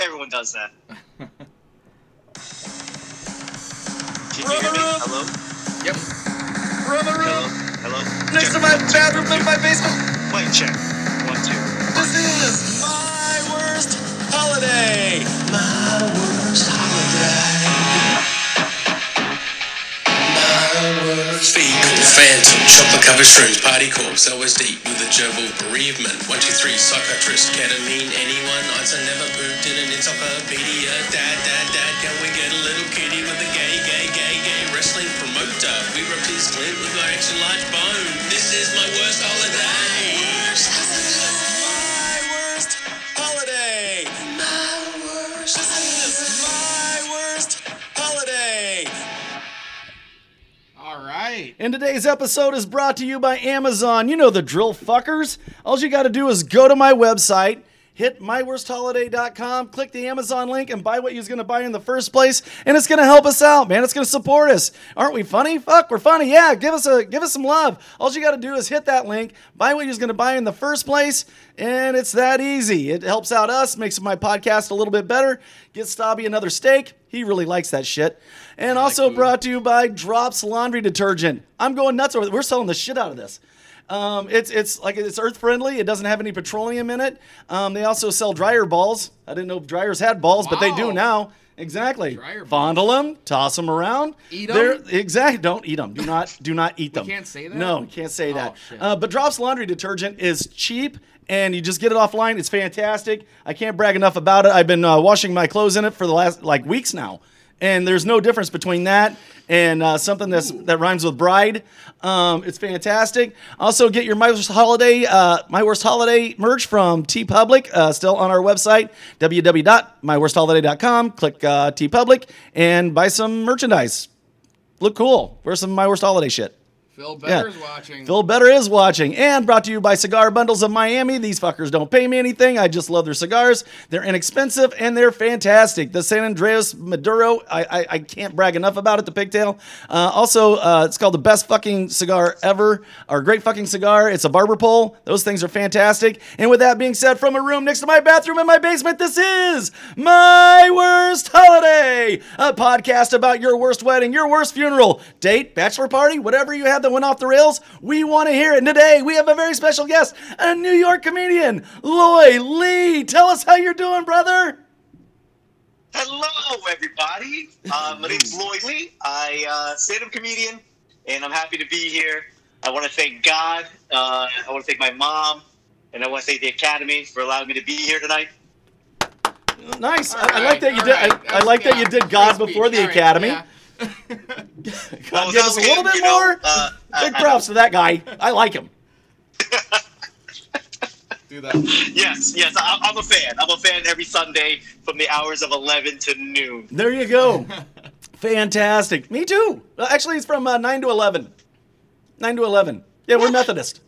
Everyone does that. Can you hear me? Hello? Yep. Brother Hello? room Hello? next to my bathroom in my basement. Mic check. One, two. This is my worst holiday. My worst holiday. Worst phantom, chocolate covered shrooms, party corpse, LSD with a gerbil bereavement. One, two, three, psychiatrist, ketamine, anyone? Answer never pooped in an encyclopedia. Dad, dad, dad, And today's episode is brought to you by Amazon. You know the drill, fuckers. All you got to do is go to my website, hit myworstholiday.com, click the Amazon link, and buy what you're going to buy in the first place. And it's going to help us out, man. It's going to support us. Aren't we funny? Fuck, we're funny. Yeah, give us a give us some love. All you got to do is hit that link, buy what you're going to buy in the first place, and it's that easy. It helps out us, makes my podcast a little bit better. Get Stabby another steak. He really likes that shit. And also brought to you by Dropps Laundry Detergent. I'm going nuts over it. We're selling the shit out of this. Um, it's it's like it's earth friendly. It doesn't have any petroleum in it. Um, they also sell dryer balls. I didn't know dryers had balls, but they do now. Exactly. Fondle them, toss them around. Eat 'em? They're- Exactly. Don't eat them. Do not do not eat them. can't say that? No, you can't say Oh, that. Uh, but Dropps Laundry Detergent is cheap. And you just get it offline. It's fantastic. I can't brag enough about it. I've been uh, washing my clothes in it for the last like weeks now, and there's no difference between that and uh, something that's that rhymes with bride. Um, it's fantastic. Also, get your My Worst Holiday, uh, My Worst Holiday merch from TeePublic, uh, still on our website, www.myworstholiday.com. Click uh, TeePublic and buy some merchandise. Look cool. Wear some My Worst Holiday shit. Phil is watching. Phil Better is watching. And brought to you by Cigar Bundles of Miami. These fuckers don't pay me anything. I just love their cigars. They're inexpensive and they're fantastic. The San Andreas Maduro, I, I, I can't brag enough about it, the pigtail. Uh, also, uh, it's called the best fucking cigar ever, or great fucking cigar. It's a barber pole. Those things are fantastic. And with that being said, from a room next to my bathroom in my basement, this is My Worst Holiday, a podcast about your worst wedding, your worst funeral, date, bachelor party, whatever you had that went off the rails. We want to hear it. And today we have a very special guest, a New York comedian, Loy Lee. Tell us how you're doing, brother. Hello, everybody. Uh, my name's Loy Lee. I uh, stand-up comedian, and I'm happy to be here. I want to thank God. Uh, I want to thank my mom, and I want to thank the Academy for allowing me to be here tonight. Nice. I, I like that you did. right. I, I That's- like that you did God great before speech. the All right, Academy. yeah. God, give us a little bit you know, more. uh, Big I- props to that guy. I like him. Do that. Yes, yes, I, I'm a fan. I'm a fan every Sunday from the hours of 11 to noon. There you go. Fantastic. Me too. Uh, Actually, it's from uh, 9 to 11. 9 to 11. Yeah, we're Methodist.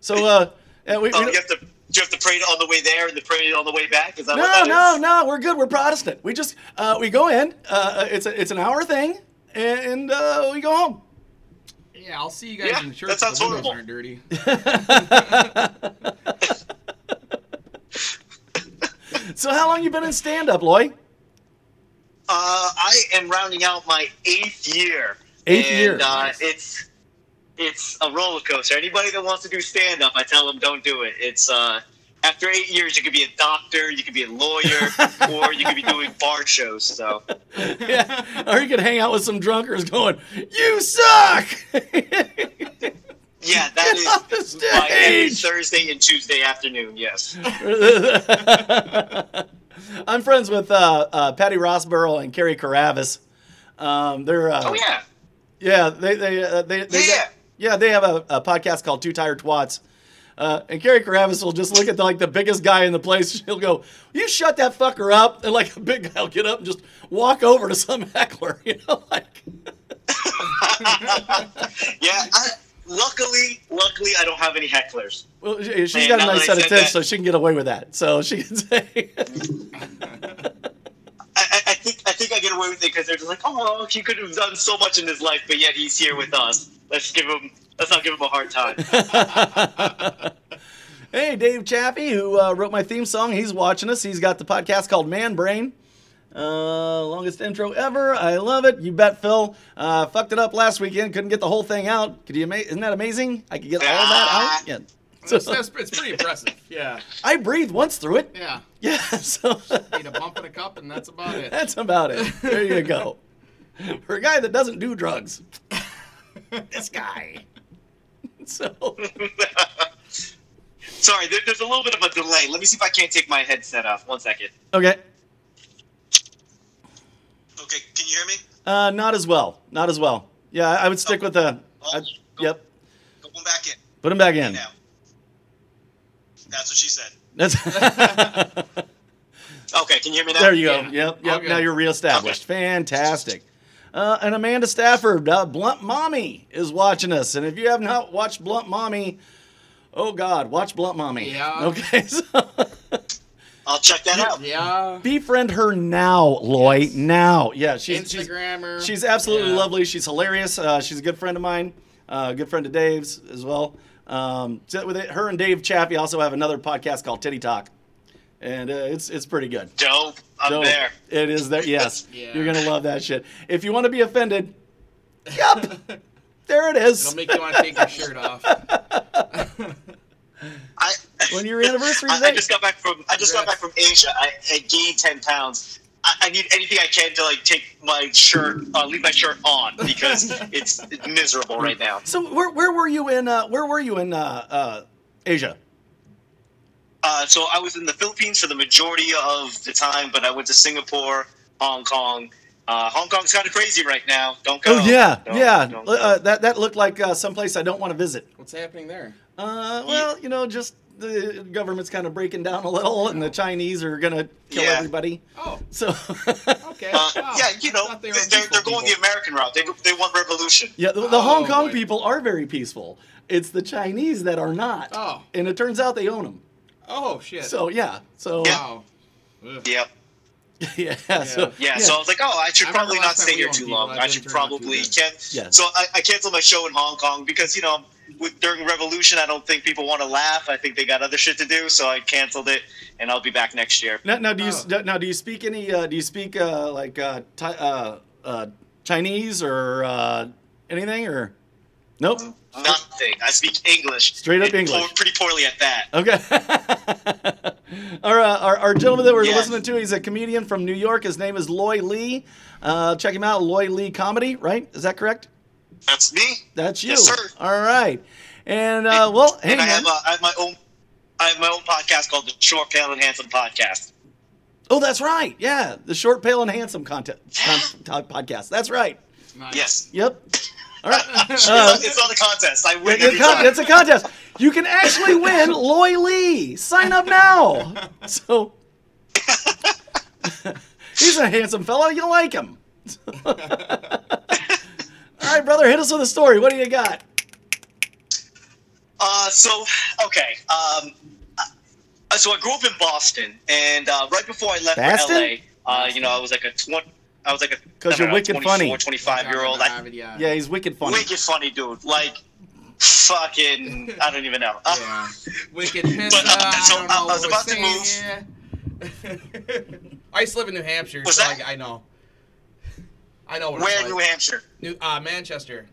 So, uh, yeah, we, we Oh, don't- you have to. Do you have to pray on the way there and to pray on the way back? Is that what no, that no, is? no. We're good. We're Protestant. We just uh, we go in. Uh, it's a, it's an hour thing, and uh, we go home. Yeah, I'll see you guys Yeah, in church. that sounds the windows horrible. aren't dirty. So, how long you been in stand up, Loy? Uh, I am rounding out my eighth year. Eighth and, year. Uh, it's it's a roller coaster. Anybody that wants to do stand up, I tell them don't do it. It's uh, after eight years, you could be a doctor, you could be a lawyer, or you could be doing bar shows. So yeah. Or you could hang out with some drunkards going, "You suck." yeah, that Get off the is stage. Thursday and Tuesday afternoon. Yes. I'm friends with uh, uh, Patty Rosborough and Carrie Caravis. Um, they're uh, Oh yeah. yeah they they uh, they, they Yeah. yeah they have a, a podcast called Two Tired Twats. Uh, and Carrie Caravis will just look at the, like the biggest guy in the place. She'll go, "You shut that fucker up!" And like a big guy will get up and just walk over to some heckler, you know, like. Yeah. I, luckily, luckily, I don't have any hecklers. Well, she- she's Man, got a nice set of tits, so she can get away with that. So she can say, I, I I think I think I get away with it because they're just like, oh, he could have done so much in his life, but yet he's here with us. Let's give him. Let's not give him a hard time. Hey, Dave Chaffee, who uh, wrote my theme song, he's watching us. He's got the podcast called Man Brain. Uh, longest intro ever. I love it. You bet, Phil. Uh, fucked it up last weekend. Couldn't get the whole thing out. Could you? Ama- isn't that amazing? I could get all that out. Yeah. So, That's, that's, it's pretty impressive. Yeah. I breathed once through it. Yeah. Yeah. So need a bump in a cup, and that's about it. that's about it. There you go. For a guy that doesn't do drugs, this guy. So Sorry, there, there's a little bit of a delay. Let me see if I can't take my headset off. One second. okay. Okay, can you hear me? Uh, not as well. Not as well. Yeah, I I would stick with the. I, yep. Go back in Put him back in. now. That's what she said. That's. Okay, can you hear me now? there you go. Yeah. Yep. Yep. Okay. Now you're reestablished. Fantastic. Uh, and Amanda Stafford, uh, Blunt Mommy, is watching us. And if you have not watched Blunt Mommy, oh God, watch Blunt Mommy. Yeah. Okay. So I'll check that out. Yeah. befriend her now, Loy. Yes. Now. Yeah. She's she's, Instagrammer. she's absolutely Yeah. lovely. She's hilarious. Uh, she's a good friend of mine. Uh, a good friend of Dave's as well. Um, so with it, her and Dave Chaffee also have another podcast called Titty Talk, and uh, it's it's pretty good. Dope. I'm Dope. there. It is there. Yes, Yeah. you're gonna love that shit. If you want to be offended, yep, there it is. It'll make you want to take your shirt off. I, When your anniversary I, I just got back from I just got back from Asia. I, I gained ten pounds. I, I need anything I can to like take my shirt, uh, leave my shirt on because it's miserable right now. so where where were you in uh, where were you in uh, uh, Asia? Uh, so I was in the Philippines for the majority of the time, but I went to Singapore, Hong Kong. Uh, Hong Kong's kind of crazy right now. Don't go. Oh yeah, Don't- yeah. don't Uh, that that looked like uh, someplace I don't want to visit. What's happening there? Uh, well, you know, just the government's kind of breaking down a little, and the Chinese are gonna kill Yeah. everybody. Oh, So okay. Uh, Wow. yeah, you know, thought they they're, they're peaceful going the. American route. They, they want revolution. yeah, the, the Hong Oh, Kong boy. people are very peaceful. It's the Chinese that are not. Oh. and it turns out they own them. Oh shit. So yeah, so wow. Ugh. Yep. yeah, so Yeah, so I was like, oh, I should I probably not stay here too long. I should turn out too probably good. can. Yeah. So I, I canceled my show in Hong Kong because you know, with, during Revolution, I don't think people want to laugh. I think they got other shit to do, so I canceled it, and I'll be back next year. now, now do you Oh. now do you speak any? Uh, do you speak uh, like uh, Thai, uh, uh, Chinese or uh, anything or? Nope. Nothing. I speak English. Straight up English. poor- pretty poorly at that. Okay. our, uh, our our gentleman that we're Yes. listening to, he's a comedian from New York. His name is Loy Lee. Uh, check him out, Loy Lee Comedy. Right? Is that correct? That's me. That's you. Yes, sir. All right. And uh, well, hey and I have, uh, I have my own. I have my own podcast called the Short, Pale, and Handsome Podcast. oh, that's right. Yeah, the short, pale, and handsome content con- podcast. That's right. Nice. Yes. Yep. All right. it's, not, it's not a contest. I win It's every a, con- time. it's a contest. You can actually win Loy Lee. Sign up now. So he's a handsome fellow. You like him. All right, brother. Hit us with a story. What do you got? Uh, so okay. Um, uh, so I grew up in Boston, and uh, right before I left Boston? for LA, uh, you know, I was like a twenty. I was like a 'Cause I don't you're know, wicked 24, funny. 25 year old. I, Yeah. Yeah, he's wicked funny. wicked funny dude. Like fucking. I don't even know. Uh, Yeah. Wicked pizza. But, uh, so, I don't know I was about we're to saying here. I used to live in New Hampshire, Was so that- I, I know. I know Where it's in New. Hampshire? New, uh, Manchester.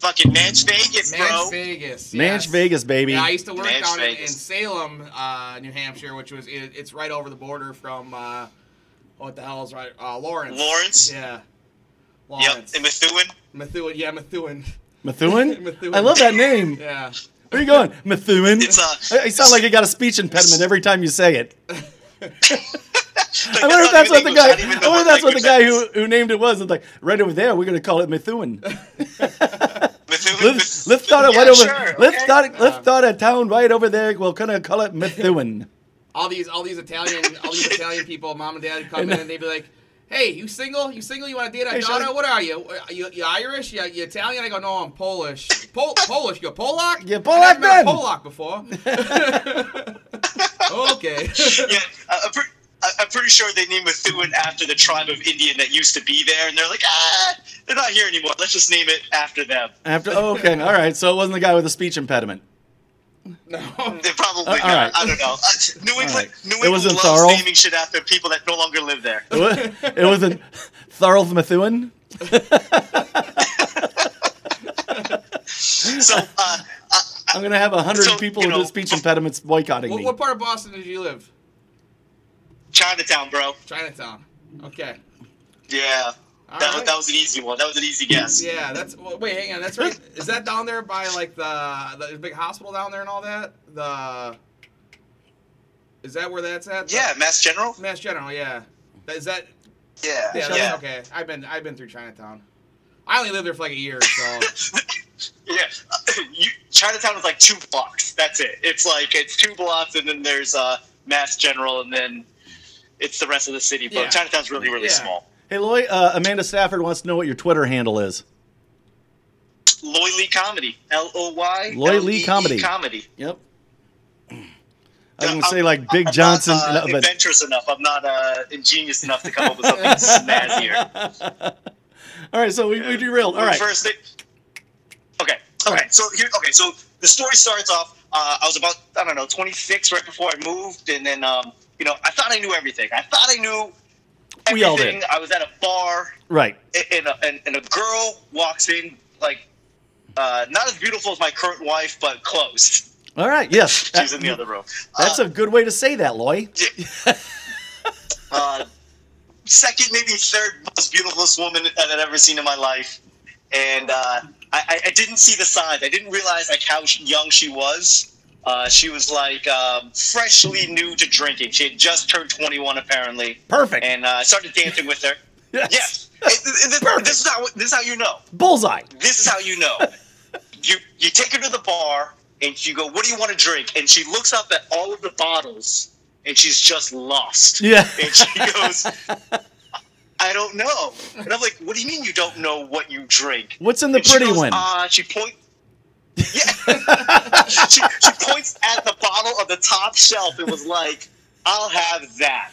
Fucking Manch Vegas, bro. Manch Vegas. Manch. Vegas, baby. Yeah, I used to work Manch down in, in Salem, uh, New Hampshire, which was it, it's right over the border from uh, what the hell is right? Uh, Lawrence. Lawrence? Yeah. Yep. Lawrence. In Methuen. Methuen. Yeah, Methuen. Methuen? Methuen. I love that name. Yeah. Where are you going? Methuen? It's uh. you sound like you got a speech impediment every time you say it. I wonder if that's what the guy. I don't even I know wonder if that's what the guy that who, is. who named it was. It's like right over there. We're gonna call it Methuen. Methuen. Let's let's start it Yeah, right over. sure, Let's okay. start. Let's start a town right over there. We're gonna call it Methuen. All these all these Italian all these Italian people, mom and dad come in and they'd be like, "Hey, you single? You single? You want to date our Hey, daughter? Shelley. What are you? Are you, you Irish? You, you Italian?" I go, "No, I'm Polish. Pol- Polish? You're Polak? You're I Polak met a then." Polak before." okay. yeah, I- I'm, I- I'm pretty sure they named Methuen after the tribe of Indian that used to be there, and they're like, ah, they're not here anymore. Let's just name it after them. After oh, okay, all right. So it wasn't the guy with the speech impediment. No. They're probably Uh, not. right. I don't know. New England, right. New It wasn't loves Thurl? naming shit after people that no longer live there. It wasn't Tharl Methuen. So, uh, uh, I'm gonna have a hundred So, people you with speech impediments boycotting What, me. what part of Boston did you live? Chinatown, bro. Chinatown. Okay. Yeah. That, was, right. that was an easy one. That was an easy guess. Yeah, that's. Well, wait, hang on. That's right. Is that down there by like the the big hospital down there and all that? The. Is that where that's at? The- Yeah, Mass General. Mass General. Yeah. Is that? Yeah. Yeah. Yeah. Okay. I've been I've been through Chinatown. I only lived there for like a year, so. Yeah. You, Chinatown is like two blocks. That's it. It's like it's two blocks, and then there's uh, Mass General, and then it's the rest of the city. But Yeah. Chinatown's really, really Yeah. small. Hey, Loy, uh, Amanda Stafford wants to know what your Twitter handle is. Loy Lee Comedy. L O Y. Loy Lee Comedy. Comedy. Yep. I was I'm- gonna say like Big I'm Johnson, Not, uh, no, but adventurous enough. I'm not uh, ingenious enough to come up with something snazzier. all right. So we, we derailed. All right. First thing. Okay. Okay. So here. Okay. So the story starts off. Uh, I was about I don't know 26 right before I moved, and then um, you know I thought I knew everything. I thought I knew We all did. I was at a bar, Right. and a, and, and a girl walks in like uh, not as beautiful as my current wife, but close. All right. Yes. She's in the other room. That's Uh, a good way to say that, Loy. uh, second, maybe third most beautifulest woman that I've ever seen in my life, and uh, I, I didn't see the signs. I didn't realize like how young she was. Uh, she was like um, freshly new to drinking. She had just turned 21 apparently, Perfect. and uh, I started dancing with her. yes. Yes, It- it- it- this is how this is how you know. Bullseye. This is how you know. you you take her to the bar and you go, "What do you want to drink?" And she looks up at all of the bottles and she's just lost. Yeah. And she goes, "I don't know." And I'm like, "What do you mean you don't know what you drink?" What's in the And pretty goes, one? Uh, she point. Yeah. she, she points at the bottle on the top shelf. It was like, "I'll have that."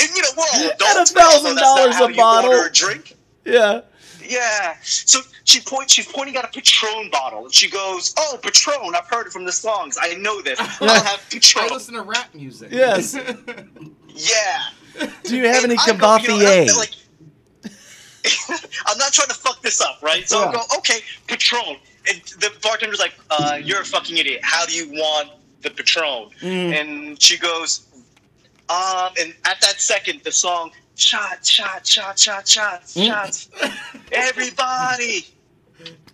and, you know, we're all adults. we all know that's not $1,000 a bottle. order a drink. yeah. Yeah. So she points. She's pointing at a Patron bottle, and she goes, "Oh, Patron! I've heard it from the songs. I know this. I'll have Patron. I listen to rap music. Yes. Yeah. Do you have And any I go, you know, like, I'm not trying to fuck this up, right? So I go, okay, Patron. And the bartender's like, uh, you're a fucking idiot. How do you want the Patron? Mm. And she goes, um, and at that second, the song, shot, shot, shot, shot, shots, Mm. shots. Everybody.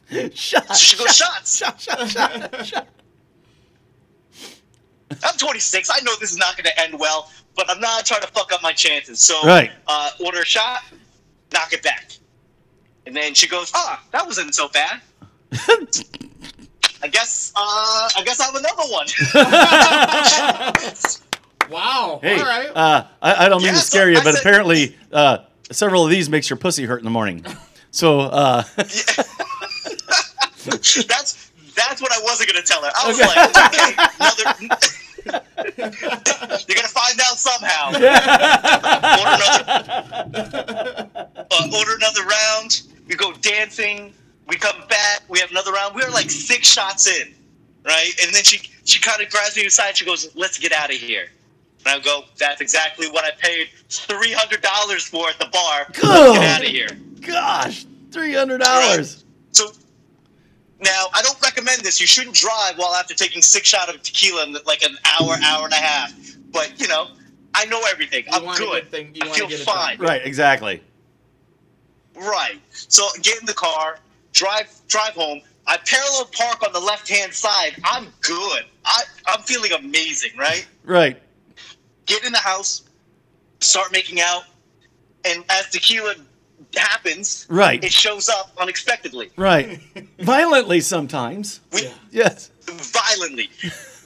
Shot, So she goes, shots. shot, shot, shot, shot. I'm 26. I know this is not going to end well, but I'm not trying to fuck up my chances. So, Right. uh, order a shot, knock it back. And then she goes, ah, that wasn't so bad. I guess, uh, I guess I have another one. Wow. Hey, All right. uh, I, I don't mean Yeah, to so scare you, I but said- apparently uh, several of these makes your pussy hurt in the morning. So, uh, that's, that's what I wasn't going to tell her. I was Okay. like, okay, another, you're going to find out somehow. order another, order another round. We go dancing. We come back. We have another round. We're like six shots in, right? And then she she kind of grabs me aside. She goes, "Let's get out of here." And I go, "That's exactly what I paid three hundred dollars for at the bar. Let's get out of here." gosh, three hundred dollars. So now I don't recommend this. You shouldn't drive while after taking six shots of tequila in like an hour, hour and a half. But you know, I know everything. You I'm good. good thing- you I feel fine. Right, exactly. Right. So get in the car, drive drive home. I parallel park on the left hand side. I'm good. I, I'm feeling amazing, right? Right. Get in the house, start making out, and as tequila happens, Right. it shows up unexpectedly. Right. Violently sometimes. We. Yes. violently.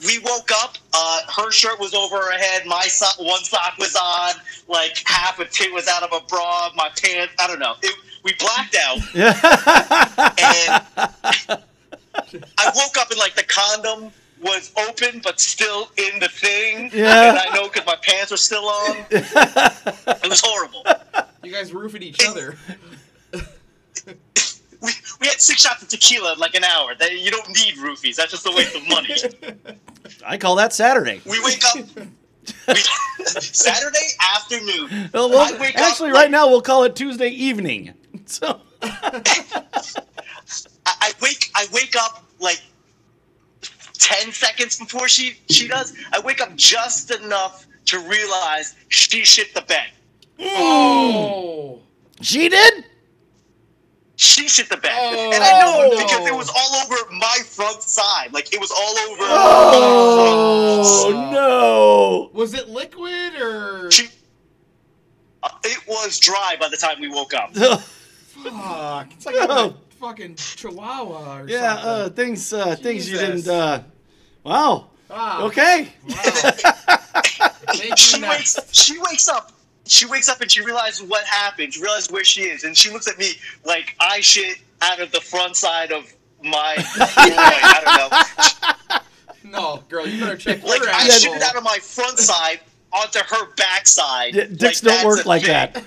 We woke up. Uh, her shirt was over her head. My so- one sock was on. Like half a tit was out of a bra. My pants. I don't know. It, we blacked out. And I woke up and like the condom was open but still in the thing. Yeah. And I know because my pants were still on. It was horrible. You guys roofing each other. We, we get six shots of tequila in like an hour. That you don't need roofies. That's just a waste of money. I call that Saturday. We wake up we, Saturday afternoon. Well, well, I wake up actually, like- right now we'll call it Tuesday evening. So I, I wake I wake up like ten seconds before she she does. I wake up just enough to realize she shit the bed. Oh. she did. She shit the bed, Oh, and I know no. because it was all over my front side. Like it was all over. Oh no! Was it liquid or? She, uh, it was dry by the time we woke up. Fuck. It's like having a fucking chihuahua or yeah, something. uh, things, uh, things you didn't. Uh, wow. Wow. Okay. Wow. She wakes next. she wakes up she wakes up and she realizes what happened she realizes where she is and she looks at me like i shit out of the front side of my i don't know No, girl, you better check like your i asshole. shit out of my front side onto her backside D- dicks Like, don't work like thing. that.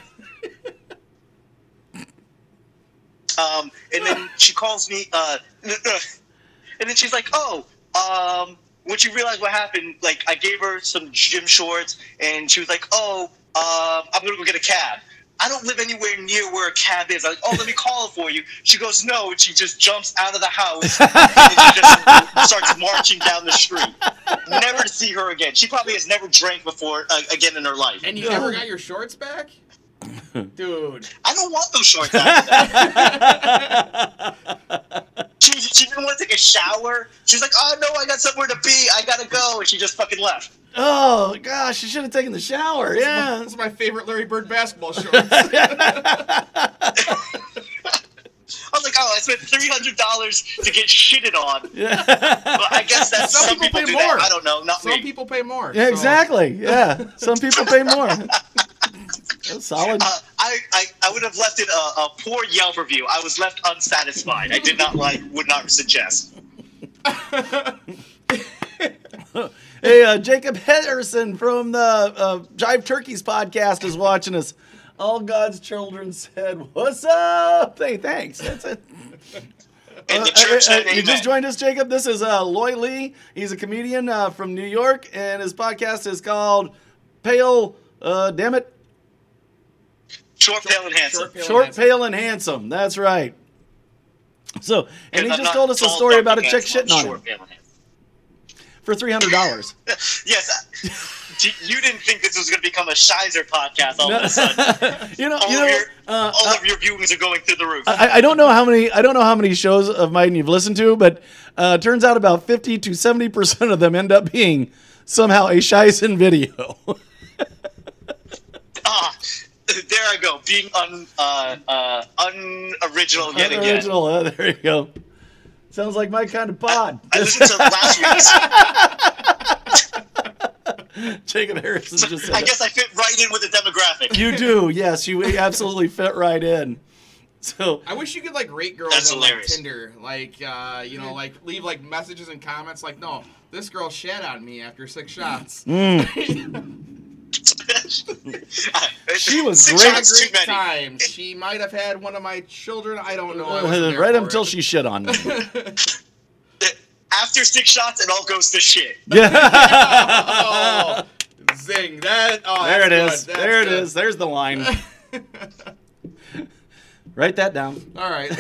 um and then she calls me uh and then she's like oh um when she realized what happened like i gave her some gym shorts and she was like oh um i'm gonna go get a cab I don't live anywhere near where a cab is. I'm like, oh, let me call it for you. She goes, no, and she just jumps out of the house and she just starts marching down the street. Never to see her again. She probably has never drank before uh, again in her life. And you never got your shorts back? Dude. I don't want those shorts after she, she didn't want to take a shower. She's like, oh no, I got somewhere to be. I gotta go, and she just fucking left. Oh gosh, she should have taken the shower. Yeah. Those are my favorite Larry Bird basketball shorts. I was like, oh, I spent three hundred dollars to get shitted on. Yeah. But I guess that Some some, people people, pay do more. that. I don't know, not Some me. people pay more. Yeah, so- exactly. Yeah. Some people pay more. That's solid. Uh, I, I, I would have left it a, a poor Yelp review. I was left unsatisfied. I did not like, would not suggest. Hey, uh, Jacob Henderson from the uh, Jive Turkeys podcast is watching us. All God's children said, "What's up?" Hey, thanks. That's it. And Uh, the church uh, uh, you just joined us, Jacob. This is uh, Loy Lee. He's a comedian uh, from New York, and his podcast is called Pale. Uh, damn it, Short, pale, and handsome. Short, pale, Short, and handsome. Pale, and Handsome. That's right. So, and he I'm just told us a story about a chick shitting on him pale, and handsome. for three hundred dollars. Yes. I- you didn't think this was going to become a Shizer podcast all of a sudden. you know, All, you of, know. your, Uh, all uh, of your viewings are going through the roof. I, I don't know how many I don't know how many shows of mine you've listened to, but uh, turns out about fifty to seventy percent of them end up being somehow a Shizen video. there I go. Being un, uh, uh, unoriginal yet again. Original. Uh, there you go. Sounds like my kind of pod. I listened to last week's. Jacob Harrison just said I that. guess I fit right in with the demographic. You do, yes. You absolutely fit right in. So I wish you could like rate girls That's on like. Tinder, like uh, you know, like leave like messages and comments, like, no, this girl shat on me after six shots. She was Six great. shots too Great many. time. She might have had one of my children. I don't know. I wasn't right until it. she shit on me. After six shots, it all goes to shit. Yeah. Oh, zing! That. Oh, there it is. that's good. There it That's is. There's the line. Write that down. All right.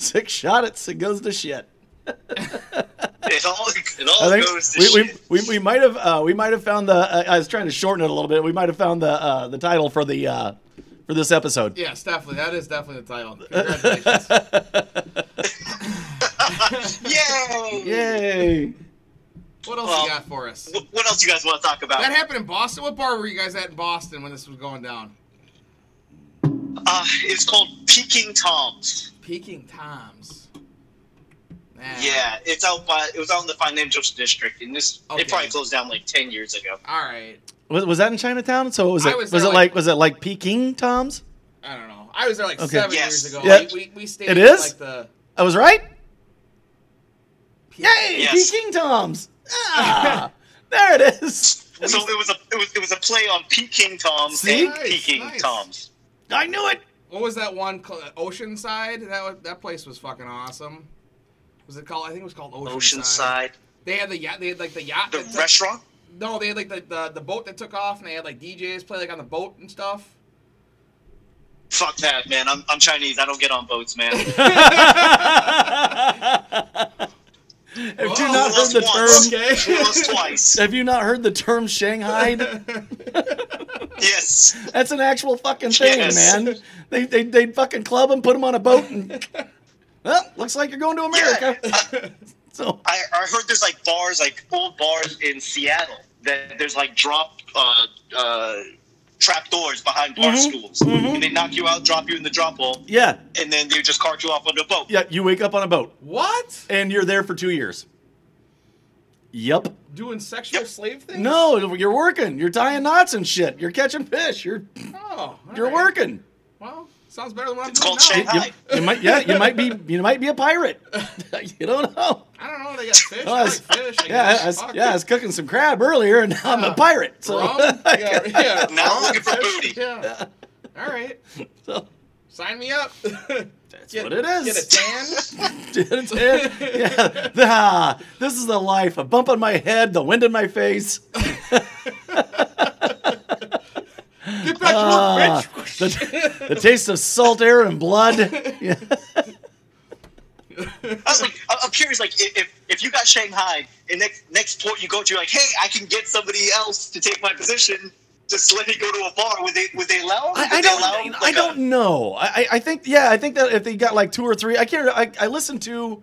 Six shots, it goes to shit. It all, it all goes to we, we, shit. we, we might have uh, we might have found the uh, I was trying to shorten it a little bit. We might have found the uh, the title for the uh, for this episode. yes, definitely. That is definitely the title. Congratulations. Yay! Yay! what else Well, you got for us? What else you guys want to talk about? That happened in Boston. What bar were you guys at in Boston when this was going down? Uh, it's called Peking Toms. Peking Toms. Nah. Yeah, it's out by it was out in the financial district, and this Okay. it probably closed down like ten years ago. All right. Was, was that in Chinatown? So was it was was, it like- like was it like Peking Tom's? I don't know. I was there like Okay. seven Yes. years ago. Yeah. We, we, we stayed It at, is? like the I was right. Yay! Yes. Peking Tom's. Ah, there it is. So it was a it was it was a play on Peking Toms See? and Nice, Peking nice. Toms. I knew it. what was that one? called? Oceanside. That that place was fucking awesome. Was it called? I think it was called Oceanside. Oceanside. They had the yacht. They had like the yacht. The took- restaurant? No, they had like the, the the boat that took off, and they had like DJs play like on the boat and stuff. Fuck that, man. I'm, I'm Chinese. I don't get on boats, man. Have you not heard the once. term? Okay. Twice. Have you not heard the term Shanghai? Yes. That's an actual fucking thing, Yes. man. They they they fucking club him, put them on a boat, and well, looks like you're going to America. Yeah. So I, I heard there's like bars, like old bars in Seattle that there's like drop uh, uh, trap doors behind bar Mhm, schools, and they knock you out, drop you in the drop hole, yeah, and then they just cart you off on a boat. yeah, you wake up on a boat What? and you're there for two years. Yep. Doing sexual Yep. slave things? No, you're working. You're tying knots and shit. You're catching fish. You're Oh, you're right. working. Well, sounds better than what It's I'm doing now. Shanghai. You, you might yeah, you might be you might be a pirate. you don't know. I don't know. They got fish. Oh, I I like was- fish. I Yeah, I was, Fuck. yeah, I was cooking some crab earlier, and now I'm a pirate. So, yeah, yeah. Now rum, looking for booty. Yeah. All right. so Sign me up. that's Get- what it is. Get a tan. It's- it- yeah, ah, this is the life. A bump on my head, the wind in my face. Get back Ah, to work, bitch. the, the taste of salt air and blood. Yeah. I was like, I- I'm curious, like if if- if you got Shanghai, and next next port you go to, you're like, hey, I can get somebody else to take my position. Just let me go to a bar. Would they would they allow? I, would I they don't. I like, a- don't know. I, I- I think. Yeah, I think that if they got like two or three, I can't. I, I listened to.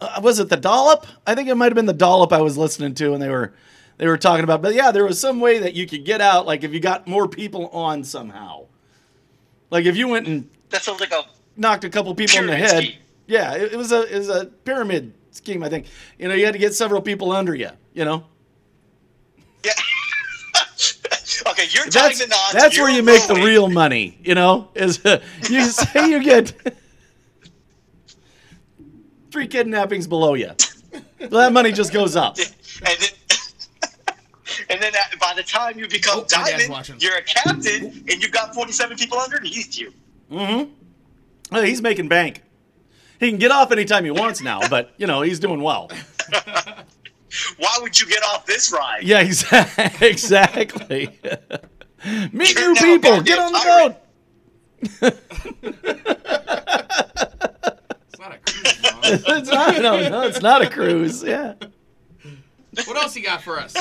Uh, was it the dollop? I think it might have been the dollop I was listening to, and they were they were talking about. But yeah, there was some way that you could get out, like if you got more people on somehow. Like if you went and that sounds like a knocked a couple people in the head. scheme. Yeah, it, it was a it was a pyramid scheme. I think. You know, you had to get several people under you. You know, yeah. okay, you're that's the knots. that's where you make the real money. You know, is uh, you say you get three kidnappings below you. Well, that money just goes up. and then. And then uh, by the time you become Oh, diamond, you're a captain, and you've got 47 people underneath you. Oh, he's making bank. He can get off anytime he wants now, but you know he's doing well. Why would you get off this ride? Yeah, exa- exactly. Meet You're new people. Get on the goddamn boat. It's not a cruise. It's not, no, no, it's not a cruise. Yeah. what else you got for us?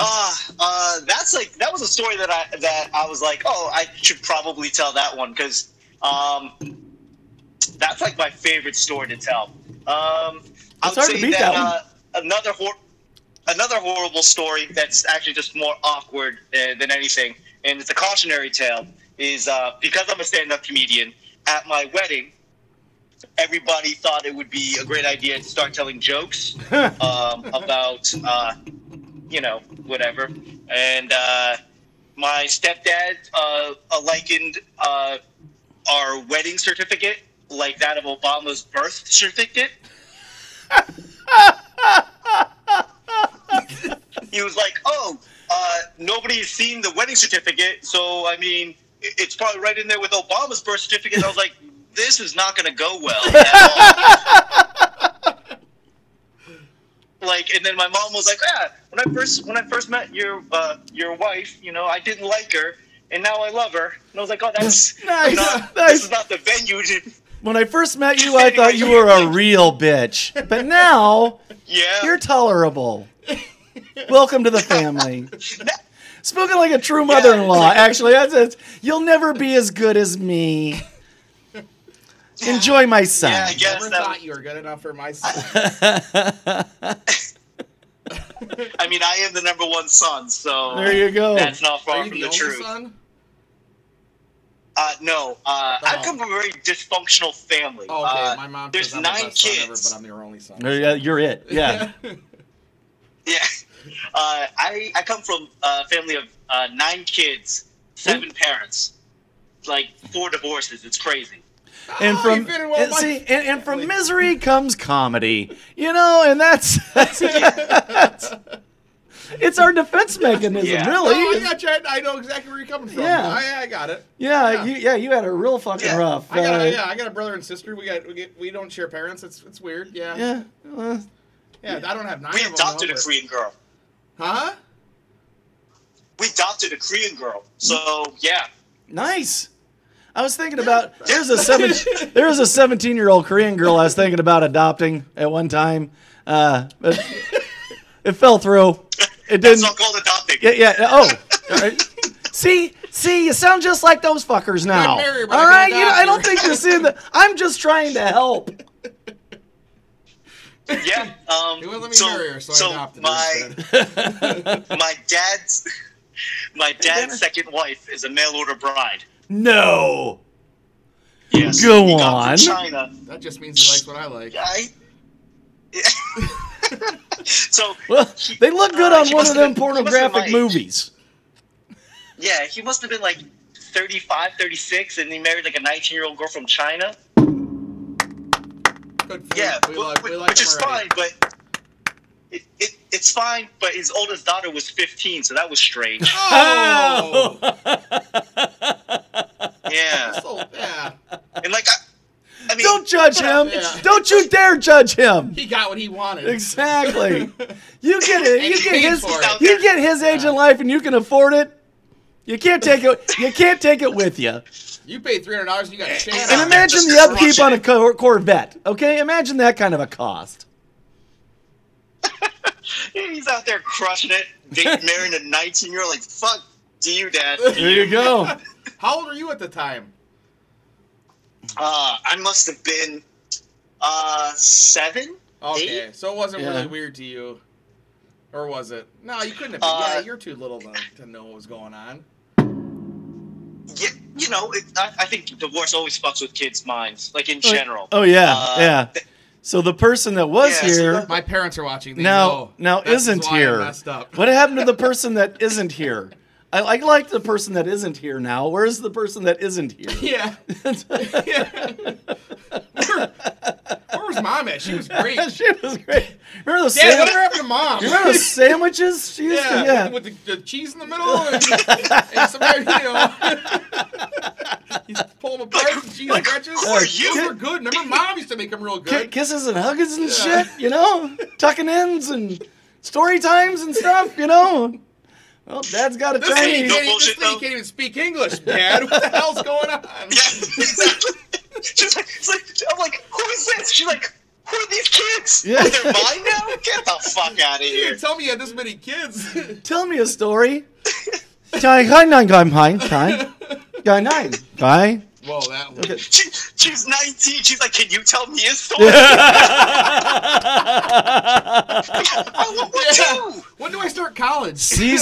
Uh, uh, that's like that was a story that I that I was like, oh, I should probably tell that one because um, that's like my favorite story to tell. Um, I would to say beat that, that one. uh, another hor- another horrible story that's actually just more awkward uh, than anything, and it's a cautionary tale. Is uh, because I'm a stand-up comedian at my wedding. Everybody thought it would be a great idea to start telling jokes um, about uh, you know, whatever. And uh, my stepdad uh, uh, likened uh, our wedding certificate like that of Obama's birth certificate. he was like, "Oh, uh, nobody's seen the wedding certificate, so I mean, it's probably right in there with Obama's birth certificate." I was like, "This is not going to go well." at all." like and then my mom was like yeah when i first when i first met your uh your wife you know i didn't like her and now i love her and i was like oh that's Nice, not, nice. this is not the venue When I first met you, I thought you were a real bitch, but now yeah you're tolerable. Welcome to the family. Spoken like a true mother-in-law. Actually, that's it. You'll never be as good as me. Enjoy my son. yeah i guess Never that, thought you were good enough for my son. i mean i am the number one son so There you go. that's not Are far you from the the, truth son? uh no uh i Oh. come from a very dysfunctional family Oh, okay. uh, my mom there's I'm the nine best son ever, kids but I'm your only son. There you- You're it. Yeah. Yeah. Uh, I, I come from a family of uh, nine kids, seven parents, like four divorces. It's crazy. And Oh, from you well and, see, and, and from misery comes comedy. You know, and that's, that's it's our defense mechanism, Yeah. Oh, I really. got you. I know exactly where you're coming from. Yeah. I, I got it. Yeah, Yeah. you yeah you had a real fucking Yeah. rough. I got uh, yeah, I got a brother and sister. We got we get we don't share parents. It's it's weird. Yeah. Yeah. uh, Yeah, I don't have nine We of them. adopted though, a but- Korean girl. Huh? We adopted a Korean girl. So yeah, nice. I was thinking about there's a seven there's a 17 year old Korean girl I was thinking about adopting at one time, uh, but it fell through. It didn't. not called adopting. Yeah, yeah. Oh, all right. see, see, you sound just like those fuckers now. marry her, but I All can right, you know, I don't think you're seeing that. I'm just trying to help. Yeah. Um, He wouldn't let me so, marry her, so, so I adopted my her my dad's my dad's second wife is a mail order bride. No. Yes. Go he got from on. China. That just means he likes what I like. I. so Well, they look good Uh, on one of them been- he must have been pornographic my age. movies. yeah, he must have been like 35, 36, and he married like a 19 year old girl from China. Good Yeah, we wh- like, we like which is already. fine, but it, it, it's fine. But his oldest daughter was 15, so that was strange. Oh, yeah, so, yeah. and like I, I mean, Don't judge him. Yeah. Don't you dare judge him. He got what he wanted. Exactly. You get it. You get his. You get his age in life, and you can afford it. You can't take it. You can't take it with you. You paid three hundred dollars and you got Shannon. And imagine the upkeep on a Corvette. Okay, imagine that kind of a cost. he's out there crushing it, dating, marrying a 19 year old. Like fuck, do you, dad? There you go. How old were you at the time? Uh, I must have been uh seven. Okay, Eight? so it wasn't Yeah. really weird to you, or was it? No, you couldn't have. Been. Uh, yeah, you're too little to, to know what was going on. Yeah, you know, it, I, I think divorce always fucks with kids' minds, like in general. Oh yeah, Uh, yeah. So the person that was Yeah, here that- My parents are watching. They now know. now That's isn't why I here. messed up. What happened to the person that isn't here? I, I like the person that isn't here now. Where's the person that isn't here? Yeah. yeah. Where, where was mom at? She was great. she was great. Remember those, Dad, sam- whatever happened to mom? remember those sandwiches? She used yeah, to, yeah. with the, the cheese in the middle and, and somebody, you know, you pull them apart, the cheese like, stretches. who are you? Those were good. Remember, mom used to make them real good. kisses and huggins and Yeah. shit, you know, tucking ins and story times and stuff, you know. Well, Dad's got a This lady, Chinese. No can't, even- this bullshit, lady though. can't even speak English, Dad. What the hell's going on? Yeah, exactly. She's like, it's like, I'm like, who is this? She's like, who are these kids? Yeah. Oh, they're mine now? Get the fuck out of You here. didn't tell me you had this many kids. Tell me a story. Guy, guy, nine, guy, guy, guy, guy, nine, guy. Whoa, that one. She, she's 19. She's like, can you tell me a story? I want one too. When do I start college? C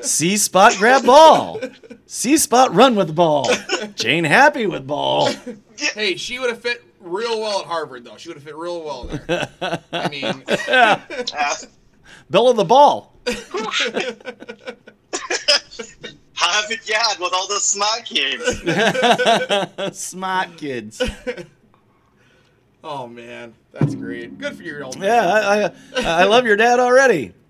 C spot grab ball. C spot run with ball. Jane happy with ball. Hey, she would have fit real well at Harvard, though. She would have fit real well there. I mean, Yeah. Uh, Bella the ball. Harvard Yard with all the smart kids. Smart kids. oh man, that's great. Good for your old man. Yeah, I, I I love your dad already.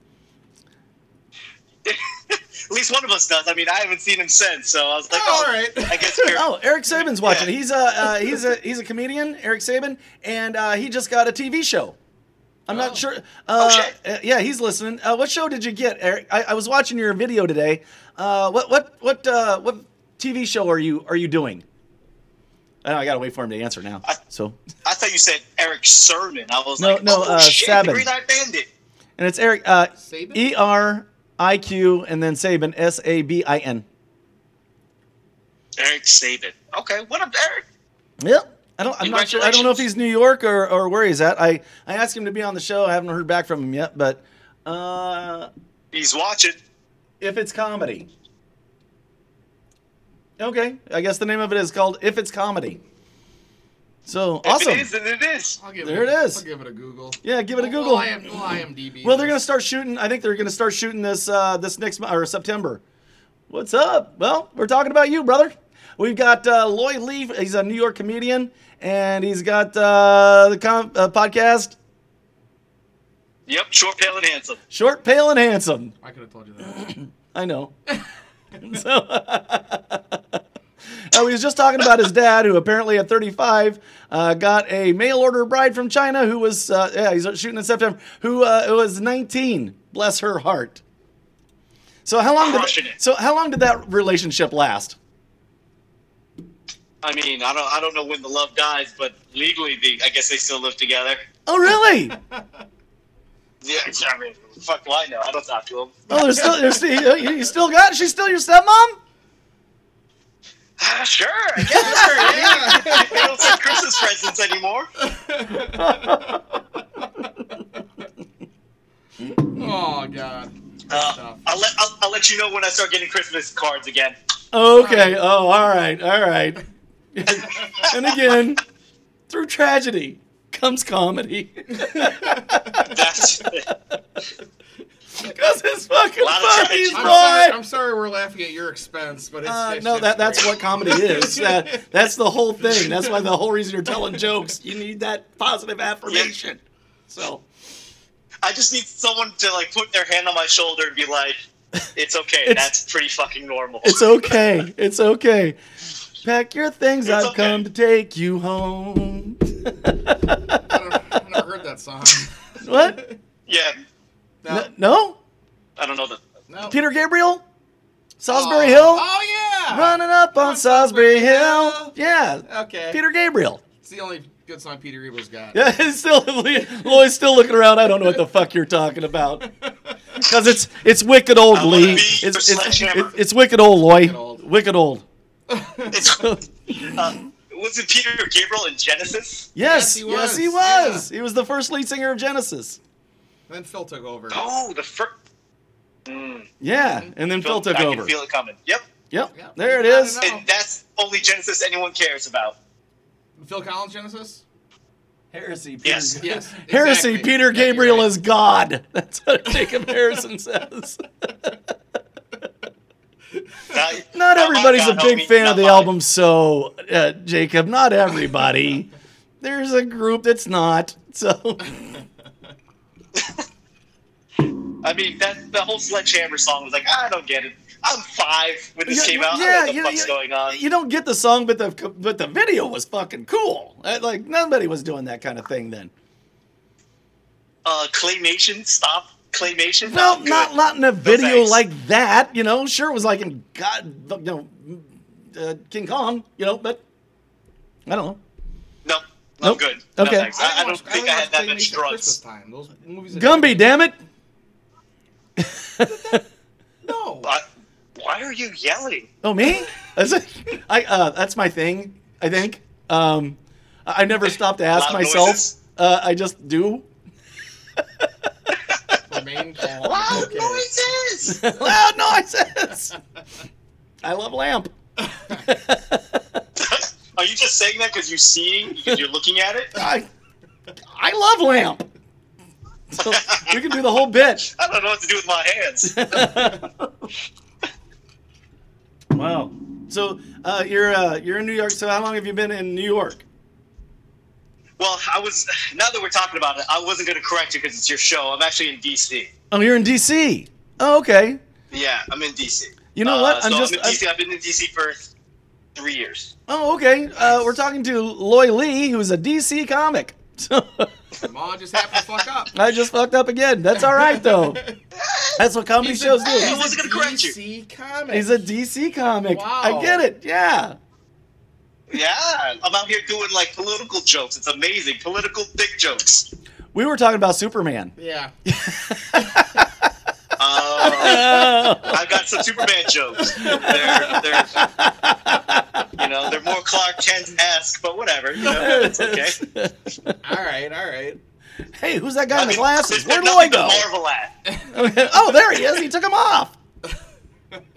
At least one of us does. I mean, I haven't seen him since, so I was like, Oh, oh, all right. I guess you're. Oh, Eriq Sabin's watching. Yeah. He's a uh, he's a he's a comedian, Eriq Sabin, and uh, he just got a TV show. I'm Oh. not sure. Uh, shit. uh, yeah, he's listening. Uh, what show did you get, Eriq? I, I was watching your video today. Uh, what what what uh, what TV show are you are you doing? I, know, I gotta wait for him to answer now. I- So, I thought you said Eric Sermon. I was No, like, no, oh uh, shit, Sabin. the Green Eye Bandit. and it's Eriq uh, Sabin? E R I Q and then Sabin S A B I N. Eriq Sabin. Okay, what up, Eriq? Yep. I don't. I'm not sure. I don't know if he's New York or, or where he's at. I, I asked him to be on the show. I haven't heard back from him yet. But uh, He's watching. If it's comedy, okay. I guess the name of it is called If It's Comedy. So awesome. If it is, then it is. I'll give There it, it is. I'll give it a Google. Yeah, give it a Google. We'll, IM, we'll IMDb. Well, they're gonna start shooting. I think they're gonna start shooting this uh, this next month or September. What's up? Well, we're talking about you, brother. We've got uh, Loy Lee. He's a New York comedian, and he's got uh, the com- uh, podcast. Yep, short, pale, and handsome. Short, pale, and handsome. I could have told you that. I know. so, oh, he was just talking about his dad, who apparently at 35 uh, got a mail order bride from China, who was uh, yeah, he's shooting in September, who uh, was 19. Bless her heart. So how long Crushing did it. so how long did that relationship last? I mean, I don't, I don't know when the love dies, but legally, they, I guess they still live together. Oh, really? Yeah, I mean, fuck do I know? I don't talk to them. Oh, there's still, there's still you, you still got she's still your stepmom? Ah, sure, I guess. yeah. they don't send Christmas presents anymore. Oh God. Uh, I'll let I'll, I'll let you know when I start getting Christmas cards again. Okay. Oh, all right. All right. and again, through tragedy comes comedy. That's Because it's fucking funny. I'm boy. sorry, I'm sorry we're laughing at your expense, but it's, Uh, it's no, that that's great. what comedy is. That, that's the whole thing. That's why the whole reason you're telling jokes. You need that positive affirmation. So I just need someone to like put their hand on my shoulder and be like, "It's okay. It's- That's pretty fucking normal." it's okay. It's okay. Pack your things. It's I've okay. come to take you home. I don't, I've never heard that song. what? yeah, No, N- no? I don't know the. no. Peter Gabriel? Salisbury oh, Hill? Oh yeah. Running up on Salisbury Hill. Hill. Yeah. Okay. Peter Gabriel. It's the only good song Peter Gabriel's got. Yeah, it's still Lloyd's still looking around. I don't know what the fuck you're talking about. Because it's it's wicked old, I Lee. It's, it's, it's, it's wicked old, Lloyd. Wicked old. Wicked old. It's, uh, was it Peter Gabriel in Genesis? Yes, Yes, he yes, was. he was. He was the first lead singer of Genesis. Then Phil took over. Oh, the first. Mm, Yeah, and then Phil took I over. can feel it coming. Yep, Yep, Yeah. there it Got is. it now. and that's only Genesis anyone cares about. Phil Collins Genesis. Heresy. Peter, Yes. Yes. Heresy. exactly. Peter Yeah, Gabriel right. is God. That's what Jacob Harrison says. Not, everybody's a big fan of the mine. album, so uh, Jacob, not everybody. There's a group that's not. So I mean, that the whole Sledgehammer song was like, I don't get it. I'm five when this Yeah, came out. I yeah, don't know what you- the fuck's you- going on. you don't get the song, but the but the video was fucking cool. Uh, Like nobody was doing that kind of thing then. Uh, claymation, stop claymation. Well, Good. not not in a video thanks. like that. You know, sure it was like in God, you know, uh, King Kong. You know, but I don't know. No, I'm Nope. good. Okay. No, thanks. I, I don't watched- think only I had that much Claymation at drugs. time. Those movies. are- Gumby, damn it! No. Why, why are you yelling? Oh me? Is it? I uh, that's my thing. I think. Um, I I never stop to ask myself. noises? Uh, I just do. Remain calm. Loud Okay. noises. Loud noises. I love lamp. Are you just saying that because you see, because you're looking at it? I I love lamp. So we can do the whole bit. I don't know what to do with my hands. Wow. So uh, you're uh, you're in New York. So how long have you been in New York? Well, I was. Now that we're talking about it, I wasn't going to correct you because it's your show. I'm actually in DC. Oh, you're in D.C. Oh, okay. Yeah, I'm in DC. You know Uh, what? I'm so just. I'm in DC. I've been in DC for three years. oh, okay. Uh, we're talking to Loy Lee, who's a DC comic. So Ma just happened to fuck up. I just fucked up again. That's all right though. That's what comedy He's a- shows do. I he's wasn't a gonna correct you. DC comic. He's a DC comic. Wow. I get it. Yeah. Yeah, I'm out here doing like political jokes. It's amazing. Political dick jokes. We were talking about Superman. yeah. Uh, I've got some Superman jokes. They're, they're, you know, they're more Clark Kent-esque, but whatever. You know, it's okay. All right. All right. hey, who's that guy I in the glasses? Where do I go? marvel at. oh, there he is. He took him off.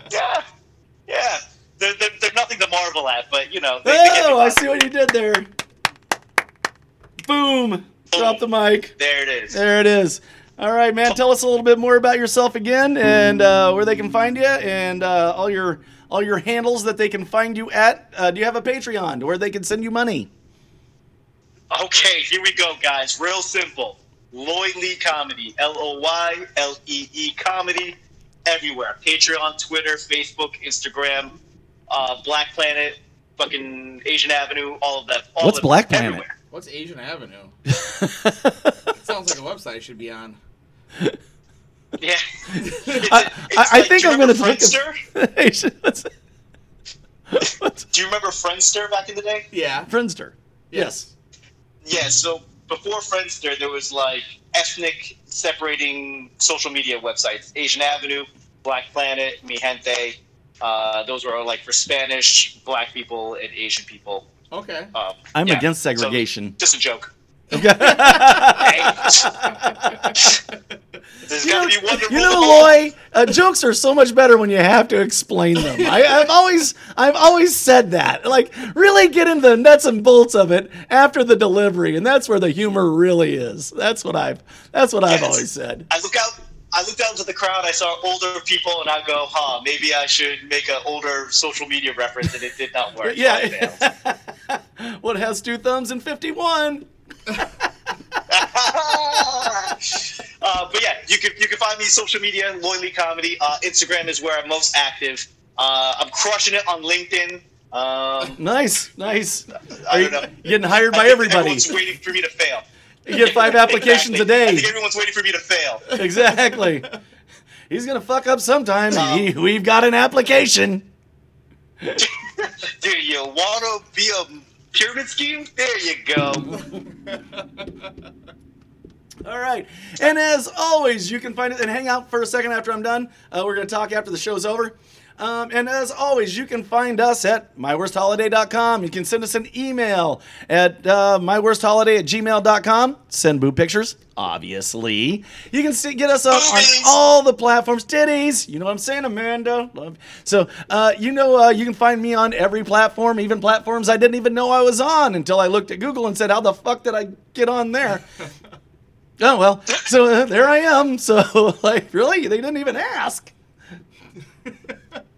Yeah, yeah. They're, they're, they're nothing to marvel at, but you know. They, they Oh, I see what you did there. Boom. Drop the mic. There it is. There it is. All right, man. Tell us a little bit more about yourself again, and uh, where they can find you, and uh, all your all your handles that they can find you at. Uh, do you have a Patreon where they can send you money? Okay, here we go, guys. Real simple. Loy Lee Comedy. L O Y L E E Comedy. Everywhere. Patreon, Twitter, Facebook, Instagram, uh, Black Planet, fucking Asian Avenue, all of that. All What's of Black Planet? Everywhere. What's Asian Avenue? Sounds like a website I should be on. Yeah. It's- I, it's I, I like- think do I'm going to think Friendster? of What's- what's- Do you remember Friendster back in the day? Yeah. Friendster. Yes. Yeah, so before Friendster, there was like ethnic separating social media websites Asian Avenue, Black Planet, Mi Gente. Uh, those were like for Spanish, black people, and Asian people. Okay. Um, I'm yeah, against so- segregation. just a joke. There's You got know, be you know, Loy, uh, jokes are so much better when you have to explain them. I, I've always, I've always said that. Like, really get into the nuts and bolts of it after the delivery, and that's where the humor really is. That's what I've, that's what I've always said. I look out. I looked out into the crowd. I saw older people, and I go, "Huh, maybe I should make an older social media reference." And it did not work. I. Yeah. what has two thumbs and fifty-one? uh, but yeah, you can you can find me social media, Loy Lee Comedy. Uh, Instagram is where I'm most active. Uh, I'm crushing it on LinkedIn. Um, Nice, nice. I Are don't know. getting hired by everybody? Everyone's waiting for me to fail. You get five applications Exactly. a I day. think everyone's waiting for me to fail. Exactly. He's gonna fuck up sometime. He- we've got an application. Do you want to be a pyramid scheme? There you go. All right. And as always, you can find it and hang out for a second after I'm done. Uh, we're going to talk after the show's over. Um, and as always, you can find us at myworstholiday.com. You can send us an email at uh, myworstholiday at gmail.com. Send boob pictures, obviously. You can see, get us up on all the platforms. Titties. You know what I'm saying, Amanda? Love. So, uh, you know, uh, you can find me on every platform, even platforms I didn't even know I was on until I looked at Google and said, how the fuck did I get on there? Oh well, so uh, there I am. So like, really, they didn't even ask.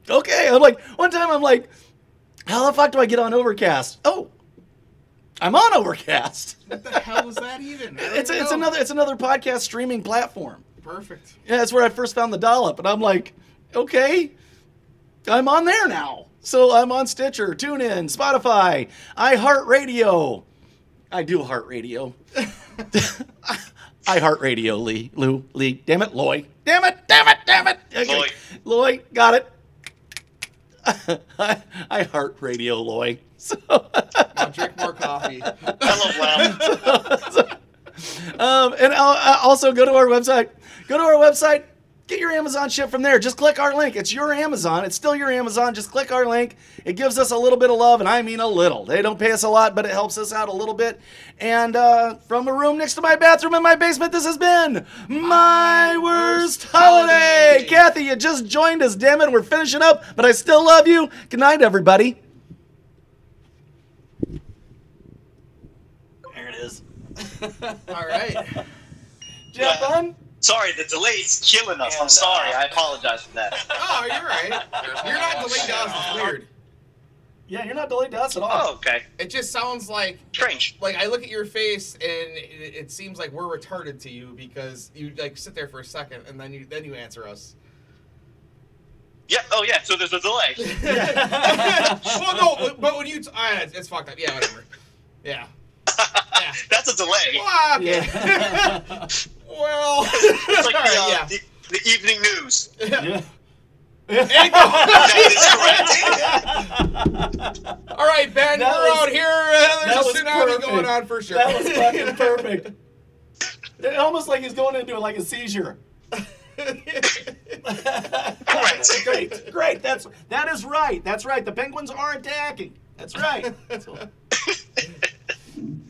Okay, I'm like, one time I'm like, how the fuck do I get on Overcast? Oh, I'm on Overcast. What the hell is that even? I don't It's it's another it's another podcast streaming platform. Perfect. Yeah, that's where I first found the dollop, and I'm like, okay, I'm on there now. So I'm on Stitcher, TuneIn, Spotify, iHeartRadio. I do heart radio. I heart radio, Lee, Lou, Lee. Damn it, Loy. Damn it, damn it, damn it. Okay. Loy. Loy, got it. I, I heart radio, Loy. So, I'll drink more coffee. I Hello, Lam. um, and I'll, I'll also go to our website. Go to our website. Get your Amazon ship from there. Just click our link. It's your Amazon. It's still your Amazon. Just click our link. It gives us a little bit of love, and I mean a little. They don't pay us a lot, but it helps us out a little bit. And uh, from a room next to my bathroom in my basement, this has been my worst holiday. holiday. Kathy, you just joined us. Damn it, we're finishing up, but I still love you. Good night, everybody. There it is. All right. Did you have fun? Sorry, the delay's killing us. I'm sorry. I apologize for that. Oh, you're right. You're not delayed to us. It's weird. Yeah, you're not delayed to us at all. Oh, okay. It just sounds like Strange. like I look at your face and it, it seems like we're retarded to you because you like sit there for a second and then you then you answer us. Yeah. Oh, yeah. So there's a delay. well, no, but when you t- ah, it's, it's fucked up. Yeah, whatever. Yeah. Yeah. That's a delay. Well, okay. Yeah. Well, It's like the, uh, yeah. the, the evening news. yeah. That is correct. all right, Ben, That we're was- out here. Uh, that there's a was tsunami perfect. going on for sure. That was fucking perfect. It almost like he's going into it like a seizure. Correct. great, great. That's that is right. That's right. The penguins are attacking. That's right.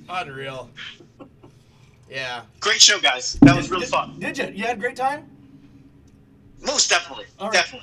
Unreal. Yeah. Great show, guys. That was really fun. Did you? You had a great time. Most definitely. All right. Definitely.